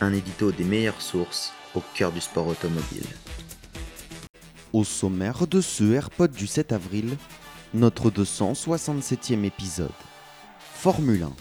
Un édito des meilleures sources au cœur du sport automobile. Au sommaire de ce AirPod du 7 avril, notre 267e épisode. Formule 1.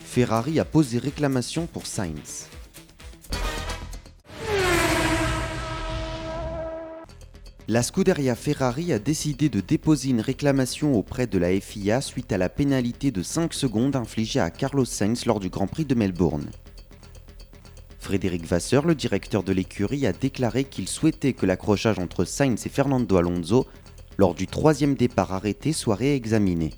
Ferrari a posé réclamation pour Sainz. La Scuderia Ferrari a décidé de déposer une réclamation auprès de la FIA suite à la pénalité de 5 secondes infligée à Carlos Sainz lors du Grand Prix de Melbourne. Frédéric Vasseur, le directeur de l'écurie, a déclaré qu'il souhaitait que l'accrochage entre Sainz et Fernando Alonso lors du troisième départ arrêté soit réexaminé.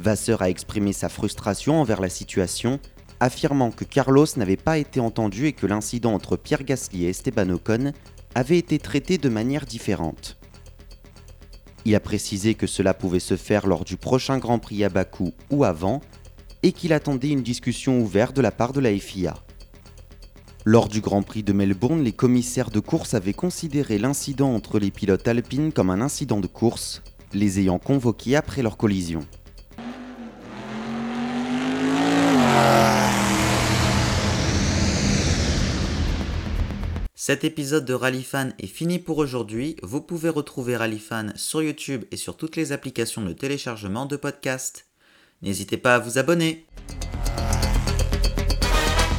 Vasseur a exprimé sa frustration envers la situation, affirmant que Carlos n'avait pas été entendu et que l'incident entre Pierre Gasly et Esteban Ocon avait été traité de manière différente. Il a précisé que cela pouvait se faire lors du prochain Grand Prix à Bakou ou avant, et qu'il attendait une discussion ouverte de la part de la FIA. Lors du Grand Prix de Melbourne, les commissaires de course avaient considéré l'incident entre les pilotes alpines comme un incident de course, les ayant convoqués après leur collision. Cet épisode de Rallyfan est fini pour aujourd'hui. Vous pouvez retrouver Rallyfan sur YouTube et sur toutes les applications de téléchargement de podcasts. N'hésitez pas à vous abonner.